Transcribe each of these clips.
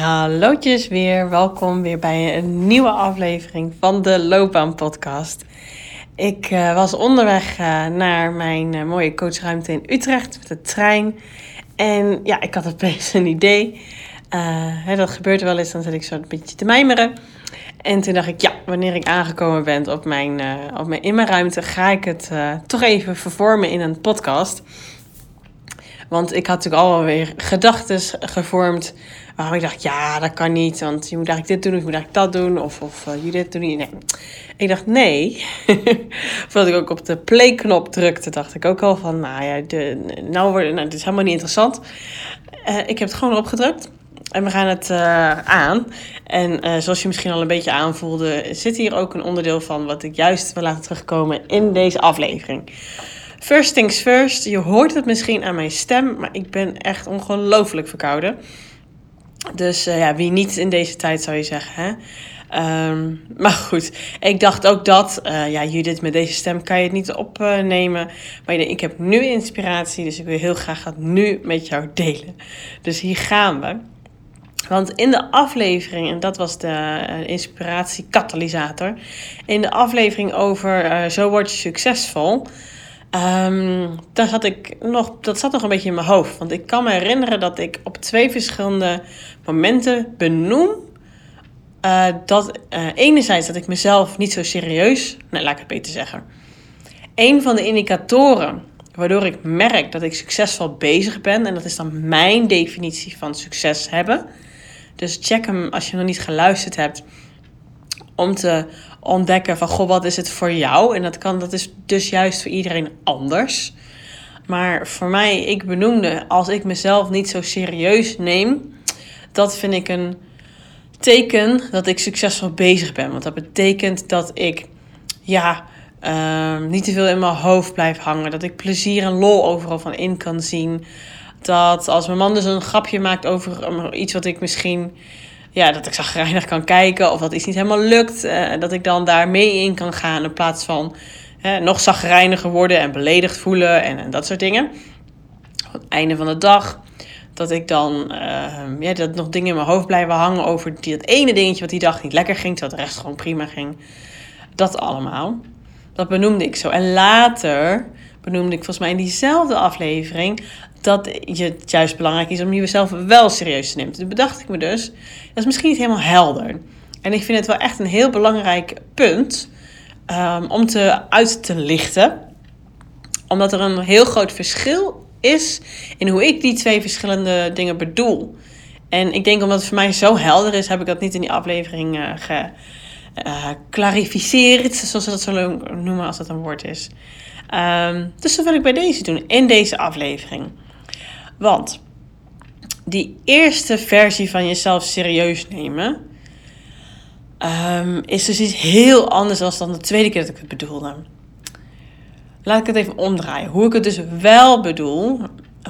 Hallootjes weer, welkom weer bij een nieuwe aflevering van de Loopbaan Podcast. Ik uh, was onderweg uh, naar mijn uh, mooie coachruimte in Utrecht met de trein. En ja, ik had opeens een idee. Hè, dat gebeurt wel eens, dan zit ik zo een beetje te mijmeren. En toen dacht ik, ja, wanneer ik aangekomen ben op mijn, op mijn, in mijn ruimte, ga ik het toch even vervormen in een podcast. Want ik had natuurlijk alweer gedachten gevormd Waarom ik dacht, ja, dat kan niet. Want je moet eigenlijk dit doen, of je moet eigenlijk dat doen. Of, of uh, je dit doen. Nee. Ik dacht, nee. Voordat ik ook op de play-knop drukte, dacht ik ook al van, nou ja, de, nou, wordt, nou, dit is helemaal niet interessant. Uh, ik heb het gewoon opgedrukt. En we gaan het uh, aan. En zoals je misschien al een beetje aanvoelde, zit hier ook een onderdeel van wat ik juist wil laten terugkomen in deze aflevering. First things first, je hoort het misschien aan mijn stem, maar ik ben echt ongelooflijk verkouden. Dus uh, ja, wie niet in deze tijd zou je zeggen. Hè? Um, maar goed, ik dacht ook dat, uh, ja, Judith, met deze stem kan je het niet opnemen. maar ik heb nu inspiratie, dus ik wil heel graag dat nu met jou delen. Dus hier gaan we. Want in de aflevering, en dat was de uh, inspiratiekatalysator. In de aflevering over Zo word je succesvol. Um, daar zat ik nog, dat zat nog een beetje in mijn hoofd. Want ik kan me herinneren dat ik op twee verschillende momenten benoem. Uh, dat uh, enerzijds dat ik mezelf niet zo serieus, nee, laat ik het beter zeggen. Een van de indicatoren waardoor ik merk dat ik succesvol bezig ben, en dat is dan mijn definitie van succes hebben. Dus check hem als je nog niet geluisterd hebt, om te ontdekken van, goh, wat is het voor jou? En dat, kan, dat is dus juist voor iedereen anders. Maar voor mij, ik benoemde, als ik mezelf niet zo serieus neem, dat vind ik een teken dat ik succesvol bezig ben. Want dat betekent dat ik, ja, uh, niet te veel in mijn hoofd blijf hangen. Dat ik plezier en lol overal van in kan zien. Dat als mijn man dus een grapje maakt over iets wat ik misschien ja, dat ik zagrijnig kan kijken of dat iets niet helemaal lukt. Uh, dat ik dan daar mee in kan gaan in plaats van nog zagrijniger worden en beledigd voelen en, dat soort dingen. Op het einde van de dag dat ik dan uh, ja, dat nog dingen in mijn hoofd blijven hangen over die, dat ene dingetje wat die dag niet lekker ging, terwijl de rest gewoon prima ging. Dat allemaal. Dat benoemde ik zo. En later benoemde ik volgens mij in diezelfde aflevering dat je het juist belangrijk is om jezelf wel serieus te nemen. Toen bedacht ik me dus, dat is misschien niet helemaal helder. En ik vind het wel echt een heel belangrijk punt um, om te, uit te lichten. Omdat er een heel groot verschil is in hoe ik die twee verschillende dingen bedoel. En ik denk omdat het voor mij zo helder is, heb ik dat niet in die aflevering uh, geclarificeerd, zoals ze dat zo noemen als dat een woord is. Um, dus dat wil ik bij deze doen, in deze aflevering. Want die eerste versie van jezelf serieus nemen um, is dus iets heel anders dan de tweede keer dat ik het bedoelde. Laat ik het even omdraaien. Hoe ik het dus wel bedoel,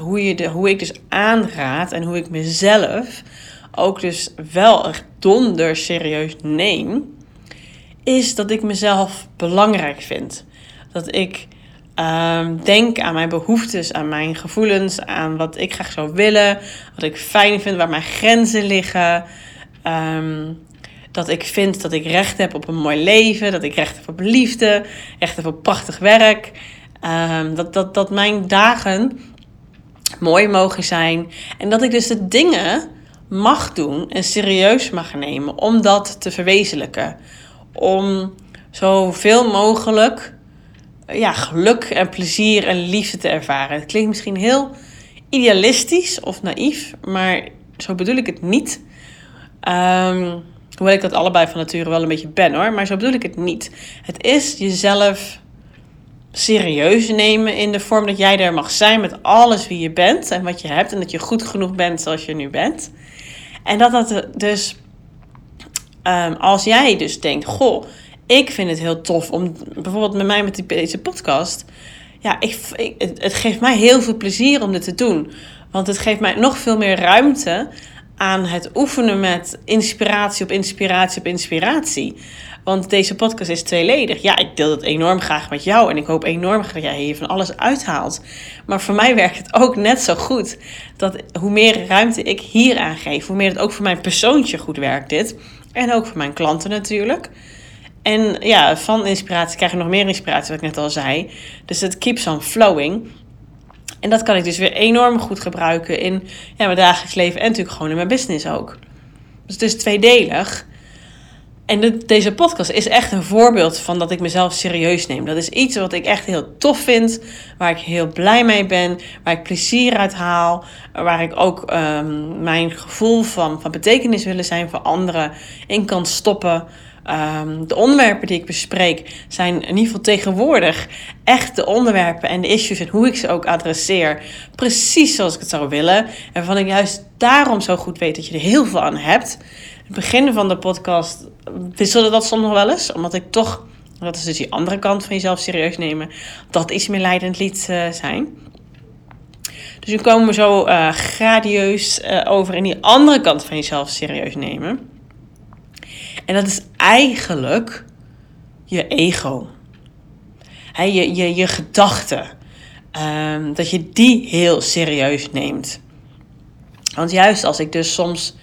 hoe, je de, hoe ik dus aanraad en hoe ik mezelf ook dus wel echt donder serieus neem, is dat ik mezelf belangrijk vind. Dat ik Um, denk aan mijn behoeftes, aan mijn gevoelens, aan wat ik graag zou willen, wat ik fijn vind, waar mijn grenzen liggen. Um, dat ik vind dat ik recht heb op een mooi leven, dat ik recht heb op liefde, recht heb op prachtig werk. Um, dat, dat, dat mijn dagen mooi mogen zijn. En dat ik dus de dingen mag doen en serieus mag nemen om dat te verwezenlijken. Om zoveel mogelijk ja, geluk en plezier en liefde te ervaren. Het klinkt misschien heel idealistisch of naïef, maar zo bedoel ik het niet. Um, hoewel ik dat allebei van nature wel een beetje ben hoor, maar zo bedoel ik het niet. Het is jezelf serieus nemen in de vorm dat jij er mag zijn met alles wie je bent en wat je hebt en dat je goed genoeg bent zoals je nu bent. En dat dat dus, um, als jij dus denkt, goh, ik vind het heel tof om bijvoorbeeld met mij met deze podcast. Ja, ik, het geeft mij heel veel plezier om dit te doen. Want het geeft mij nog veel meer ruimte aan het oefenen met inspiratie op inspiratie op inspiratie. Want deze podcast is tweeledig. Ja, ik deel het enorm graag met jou. En ik hoop enorm dat jij hier van alles uithaalt. Maar voor mij werkt het ook net zo goed. Dat hoe meer ruimte ik hier aan geef, hoe meer het ook voor mijn persoontje goed werkt dit. En ook voor mijn klanten natuurlijk. En ja, van inspiratie krijg je nog meer inspiratie, wat ik net al zei. Dus het keeps on flowing. En dat kan ik dus weer enorm goed gebruiken in ja, mijn dagelijks leven en natuurlijk gewoon in mijn business ook. Dus het is tweedelig. En deze podcast is echt een voorbeeld van dat ik mezelf serieus neem. Dat is iets wat ik echt heel tof vind, waar ik heel blij mee ben, waar ik plezier uit haal, waar ik ook um, mijn gevoel van, van betekenis willen zijn voor anderen in kan stoppen. Um, de onderwerpen die ik bespreek zijn in ieder geval tegenwoordig echt de onderwerpen en de issues en hoe ik ze ook adresseer. Precies zoals ik het zou willen. En waarvan ik juist daarom zo goed weet dat je er heel veel aan hebt. Het begin van de podcast wisselde dat soms nog wel eens, omdat ik toch, dat is dus die andere kant van jezelf serieus nemen, dat iets meer leidend liet uh, zijn. Dus nu komen we zo uh, gradieus uh, over in die andere kant van jezelf serieus nemen. En dat is eigenlijk je ego. Je, je, je gedachten. Um, dat je die heel serieus neemt. Want juist als ik dus soms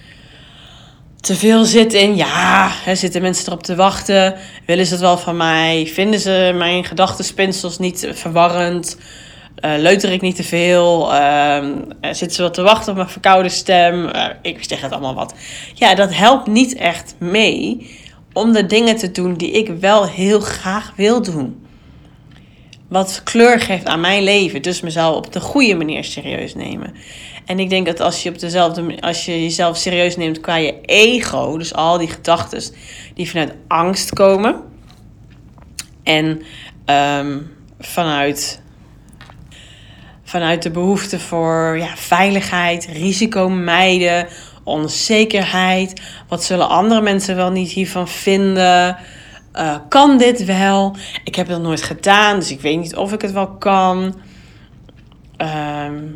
te veel zit in, ja, hè, zitten mensen erop te wachten? Willen ze het wel van mij? Vinden ze mijn gedachtenspinsels niet verwarrend? Uh, leuter ik niet te veel? Uh, zitten ze wel te wachten op mijn verkoude stem? Uh, ik zeg het allemaal wat. Ja, dat helpt niet echt mee om de dingen te doen die ik wel heel graag wil doen. Wat kleur geeft aan mijn leven. Dus mezelf op de goede manier serieus nemen. En ik denk dat als je, op dezelfde, als je jezelf serieus neemt qua je ego, dus al die gedachten die vanuit angst komen en um, vanuit vanuit de behoefte voor ja, veiligheid, risico mijden, onzekerheid. Wat zullen andere mensen wel niet hiervan vinden? Uh, kan dit wel? Ik heb het nooit gedaan, dus ik weet niet of ik het wel kan. Uh,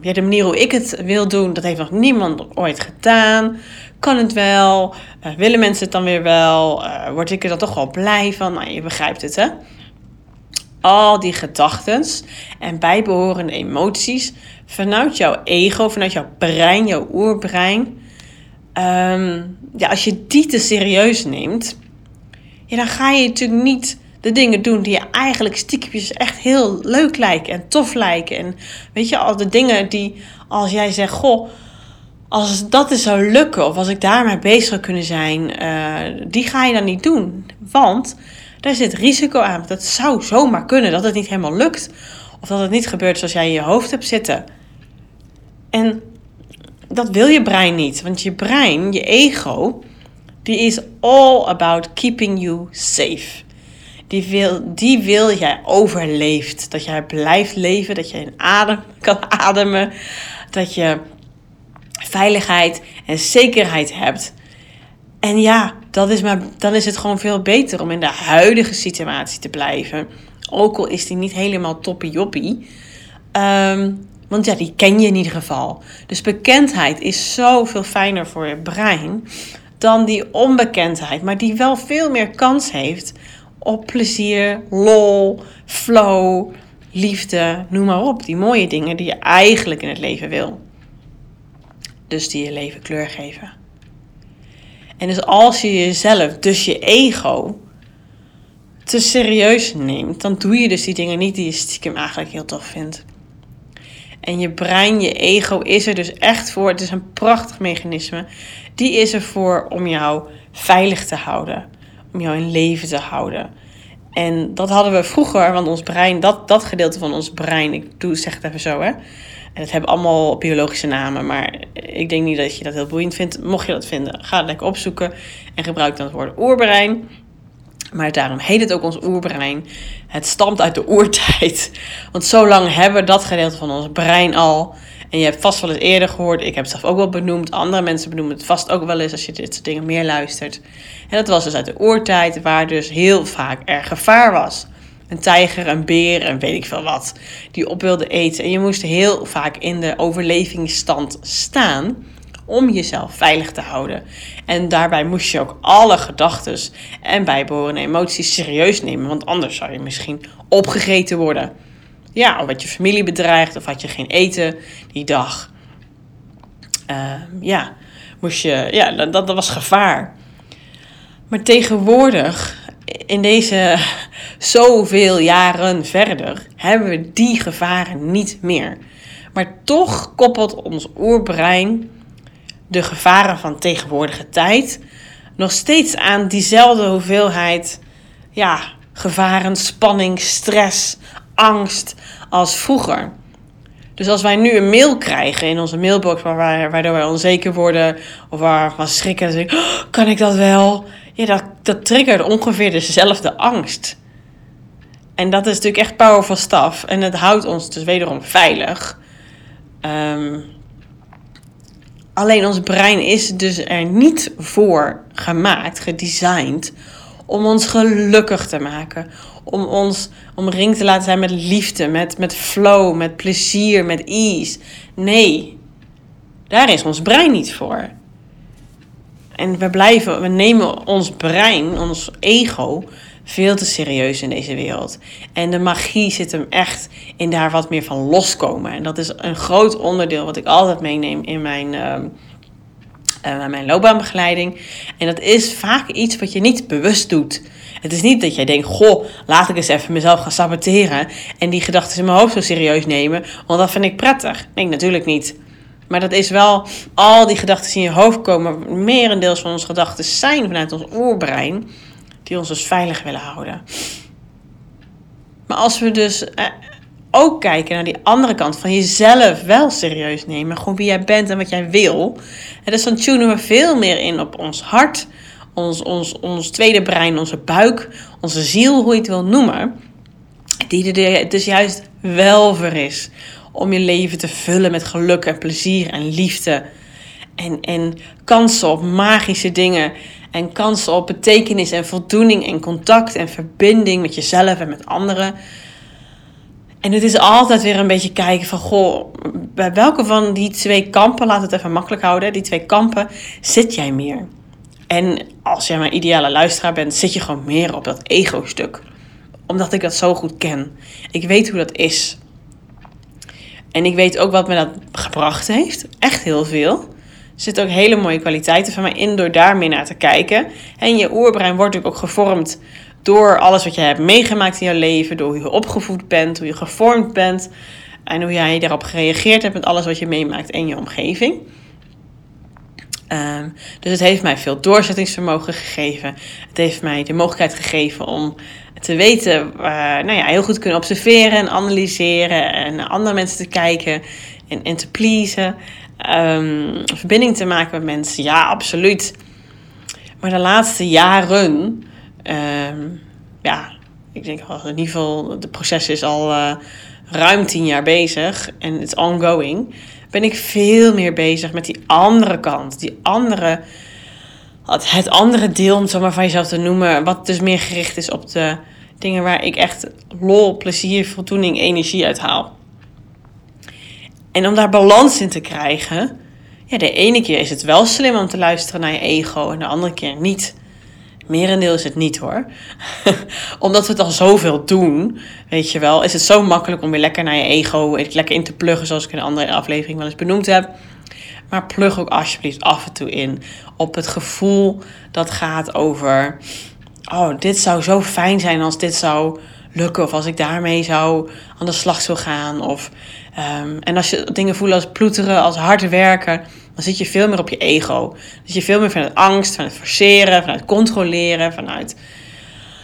ja, de manier hoe ik het wil doen, dat heeft nog niemand ooit gedaan. Kan het wel? Uh, willen mensen het dan weer wel? Uh, word ik er dan toch wel blij van? Nou, je begrijpt het, hè? al die gedachten en bijbehorende emoties vanuit jouw ego, vanuit jouw brein, jouw oerbrein. Um, ja, als je die te serieus neemt, dan ga je natuurlijk niet de dingen doen die je eigenlijk stiekjes echt heel leuk lijken en tof lijken. En weet je, al de dingen die als jij zegt, goh, als dat is zou lukken of als ik daarmee bezig zou kunnen zijn, uh, die ga je dan niet doen. Want daar zit risico aan. Dat zou zomaar kunnen dat het niet helemaal lukt. Of dat het niet gebeurt zoals jij in je hoofd hebt zitten. En dat wil je brein niet. Want je brein, je ego, die is all about keeping you safe. Die wil, die wil jij overleeft. Dat jij blijft leven. Dat je in adem kan ademen. Dat je veiligheid en zekerheid hebt. En ja, dat is maar, dan is het gewoon veel beter om in de huidige situatie te blijven. Ook al is die niet helemaal toppie-joppie. Um, want ja, die ken je in ieder geval. Dus bekendheid is zoveel fijner voor je brein dan die onbekendheid. Maar die wel veel meer kans heeft op plezier, lol, flow, liefde, noem maar op. Die mooie dingen die je eigenlijk in het leven wil. Dus die je leven kleur geven. En dus als je jezelf, dus je ego, te serieus neemt, dan doe je dus die dingen niet die je stiekem eigenlijk heel tof vindt. En je brein, je ego is er dus echt voor. Het is een prachtig mechanisme. Die is er voor om jou veilig te houden. Om jou in leven te houden. En dat hadden we vroeger, want ons brein, dat, dat gedeelte van ons brein, ik doe, zeg het even zo hè. En het hebben allemaal biologische namen, maar ik denk niet dat je dat heel boeiend vindt. Mocht je dat vinden, ga het lekker opzoeken en gebruik dan het woord oerbrein. Maar daarom heet het ook ons oerbrein. Het stamt uit de oertijd. Want zo lang hebben we dat gedeelte van ons brein al. En je hebt vast wel eens eerder gehoord. Ik heb het zelf ook wel benoemd. Andere mensen benoemen het vast ook wel eens als je dit soort dingen meer luistert. En dat was dus uit de oertijd, waar dus heel vaak er gevaar was een tijger, een beer en weet ik veel wat, die op wilde eten. En je moest heel vaak in de overlevingsstand staan om jezelf veilig te houden. En daarbij moest je ook alle gedachten en bijbehorende emoties serieus nemen, want anders zou je misschien opgegeten worden. Ja, of had je familie bedreigd, of had je geen eten die dag. Uh, ja, moest je, ja dat, dat was gevaar. Maar tegenwoordig, in deze zoveel jaren verder, hebben we die gevaren niet meer. Maar toch koppelt ons oerbrein de gevaren van tegenwoordige tijd nog steeds aan diezelfde hoeveelheid ja, gevaren, spanning, stress, angst als vroeger. Dus als wij nu een mail krijgen in onze mailbox waardoor wij onzeker worden of waar we schrikken en zeggen, oh, kan ik dat wel? Ja, dat, dat triggert ongeveer dezelfde angst. En dat is natuurlijk echt powerful stuff. En het houdt ons dus wederom veilig. Ehm, alleen ons brein is dus er niet voor gemaakt, gedesigned, om ons gelukkig te maken. Om ons omringd te laten zijn met liefde, met, met flow, met plezier, met ease. Nee, daar is ons brein niet voor. En we blijven, we nemen ons brein, ons ego, veel te serieus in deze wereld. En de magie zit hem echt in daar wat meer van loskomen. En dat is een groot onderdeel wat ik altijd meeneem in mijn, uh, mijn loopbaanbegeleiding. En dat is vaak iets wat je niet bewust doet. Het is niet dat jij denkt, goh, laat ik eens even mezelf gaan saboteren en die gedachten in mijn hoofd zo serieus nemen, want dat vind ik prettig. Nee, natuurlijk niet. Maar dat is wel, al die gedachten die in je hoofd komen, merendeels van onze gedachten zijn vanuit ons oerbrein, die ons dus veilig willen houden. Maar als we dus eh, ook kijken naar die andere kant van jezelf wel serieus nemen, gewoon wie jij bent en wat jij wil, dan tunen we veel meer in op ons hart, ons, ons, ons tweede brein, onze buik, onze ziel, hoe je het wil noemen, die er dus juist wel voor is om je leven te vullen met geluk en plezier en liefde. En, en kansen op magische dingen. En kansen op betekenis en voldoening en contact en verbinding met jezelf en met anderen. En het is altijd weer een beetje kijken van, goh, bij welke van die twee kampen, laat het even makkelijk houden, die twee kampen, zit jij meer? En als jij mijn ideale luisteraar bent, zit je gewoon meer op dat ego-stuk. Omdat ik dat zo goed ken. Ik weet hoe dat is. En ik weet ook wat me dat gebracht heeft. Echt heel veel. Zitten ook hele mooie kwaliteiten van mij in door daar meer naar te kijken. En je oerbrein wordt ook gevormd door alles wat je hebt meegemaakt in je leven. Door hoe je opgevoed bent, hoe je gevormd bent. En hoe jij daarop gereageerd hebt met alles wat je meemaakt in je omgeving. Ehm, dus het heeft mij veel doorzettingsvermogen gegeven. Het heeft mij de mogelijkheid gegeven om te weten, uh, nou ja, heel goed kunnen observeren en analyseren en naar andere mensen te kijken en, en te pleasen. Um, verbinding te maken met mensen, ja, absoluut. Maar de laatste jaren, ehm, ja, ik denk wel in ieder geval, het proces is al uh, ruim tien jaar bezig en het is ongoing ben ik veel meer bezig met die andere kant. Die andere, het andere deel, om het zo maar van jezelf te noemen. Wat dus meer gericht is op de dingen waar ik echt lol, plezier, voldoening, energie uit haal. En om daar balans in te krijgen. Ja, de ene keer is het wel slim om te luisteren naar je ego en de andere keer niet. Merendeel is het niet hoor. Omdat we het al zoveel doen, weet je wel, is het zo makkelijk om weer lekker naar je ego, lekker in te pluggen, zoals ik in een andere aflevering wel eens benoemd heb. Maar plug ook alsjeblieft af en toe in op het gevoel dat gaat over: oh, dit zou zo fijn zijn als dit zou lukken, of als ik daarmee zou aan de slag zou gaan. Of, um, en als je dingen voelt als ploeteren, als hard werken dan zit je veel meer op je ego. Dan zit je veel meer vanuit angst, vanuit forceren, vanuit controleren, vanuit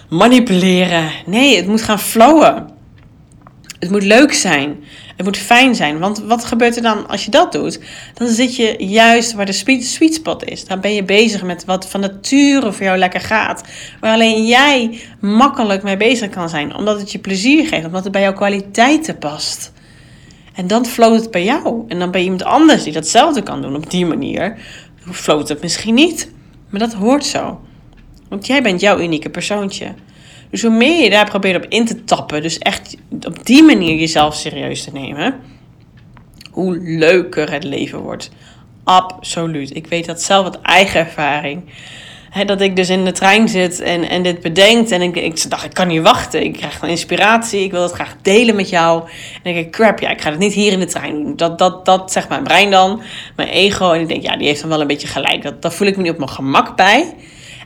manipuleren. Nee, het moet gaan flowen. Het moet leuk zijn. Het moet fijn zijn. Want wat gebeurt er dan als je dat doet? Dan zit je juist waar de sweet spot is. Dan ben je bezig met wat van nature voor jou lekker gaat. Waar alleen jij makkelijk mee bezig kan zijn. Omdat het je plezier geeft. Omdat het bij jouw kwaliteiten past. En dan floot het bij jou. En dan ben je iemand anders die datzelfde kan doen op die manier. Floot het misschien niet. Maar dat hoort zo. Want jij bent jouw unieke persoontje. Dus hoe meer je daar probeert op in te tappen, dus echt op die manier jezelf serieus te nemen, hoe leuker het leven wordt. Absoluut. Ik weet dat zelf uit eigen ervaring. Dat ik dus in de trein zit en, en dit bedenkt. En ik, ik dacht, ik kan niet wachten. Ik krijg van inspiratie. Ik wil het graag delen met jou. En ik denk, crap, ja, ik ga het niet hier in de trein doen. Dat, dat, dat zegt mijn brein dan. Mijn ego. En ik denk, ja, die heeft dan wel een beetje gelijk. Dat, daar voel ik me niet op mijn gemak bij.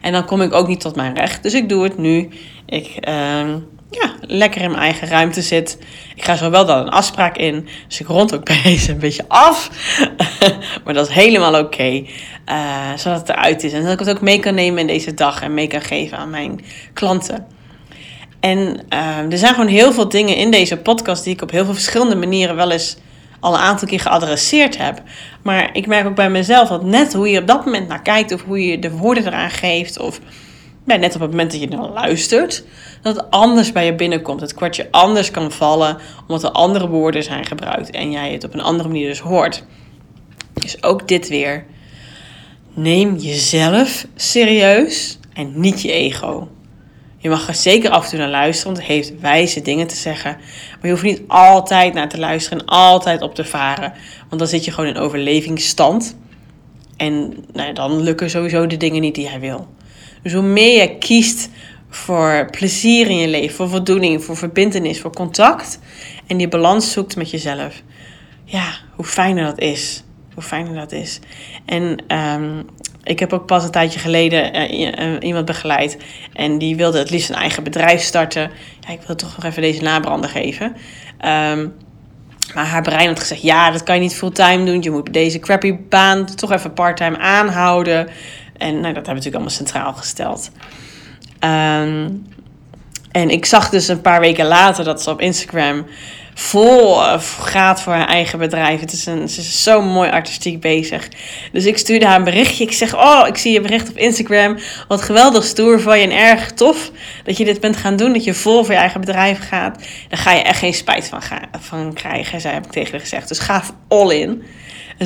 En dan kom ik ook niet tot mijn recht. Dus ik doe het nu. Ik... Uh, ja, lekker in mijn eigen ruimte zit. Ik ga zo wel dan een afspraak in. Dus ik rond ook bij deze een beetje af. maar dat is helemaal oké. Eh, zodat het eruit is. En dat ik het ook mee kan nemen in deze dag. En mee kan geven aan mijn klanten. En uh, er zijn gewoon heel veel dingen in deze podcast die ik op heel veel verschillende manieren wel eens al een aantal keer geadresseerd heb. Maar ik merk ook bij mezelf dat net hoe je op dat moment naar kijkt, of hoe je de woorden eraan geeft, of net op het moment dat je naar luistert, dat het anders bij je binnenkomt. Het kwartje anders kan vallen, omdat er andere woorden zijn gebruikt en jij het op een andere manier dus hoort. Dus ook dit weer. Neem jezelf serieus en niet je ego. Je mag er zeker af en toe naar luisteren, want het heeft wijze dingen te zeggen. Maar je hoeft niet altijd naar te luisteren en altijd op te varen. Want dan zit je gewoon in overlevingsstand. En nou, dan lukken sowieso de dingen niet die hij wil. Dus hoe meer je kiest voor plezier in je leven, voor voldoening, voor verbindenis, voor contact en die balans zoekt met jezelf, ja, hoe fijner dat is. Hoe fijner dat is. En um, ik heb ook pas een tijdje geleden uh, iemand begeleid. En die wilde het liefst een eigen bedrijf starten. Ja, ik wil toch nog even deze nabrander geven. Um, maar haar brein had gezegd: ja, dat kan je niet fulltime doen. Je moet deze crappy baan toch even parttime aanhouden. En nou, dat hebben we natuurlijk allemaal centraal gesteld. Ehm, en ik zag dus een paar weken later dat ze op Instagram vol gaat voor haar eigen bedrijf. Het is een, ze is zo mooi artistiek bezig. Dus ik stuurde haar een berichtje. Ik zeg, oh, ik zie je bericht op Instagram. Wat geweldig stoer van je en erg tof dat je dit bent gaan doen. Dat je vol voor je eigen bedrijf gaat. Daar ga je echt geen spijt van, van krijgen, zei heb ik tegen haar gezegd. Dus ga all in.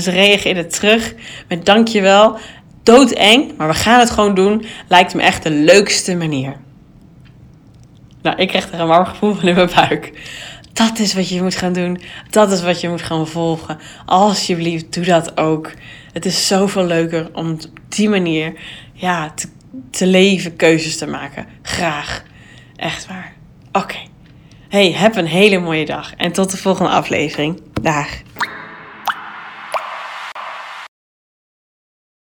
Ze reageerde terug met dankjewel doodeng, maar we gaan het gewoon doen, lijkt me echt de leukste manier. Nou, ik krijg er een warm gevoel van in mijn buik. Dat is wat je moet gaan doen. Dat is wat je moet gaan volgen. Alsjeblieft, doe dat ook. Het is zoveel leuker om op die manier ja, te, leven, keuzes te maken. Graag. Echt waar. Oké. Hey, heb een hele mooie dag. En tot de volgende aflevering. Dag.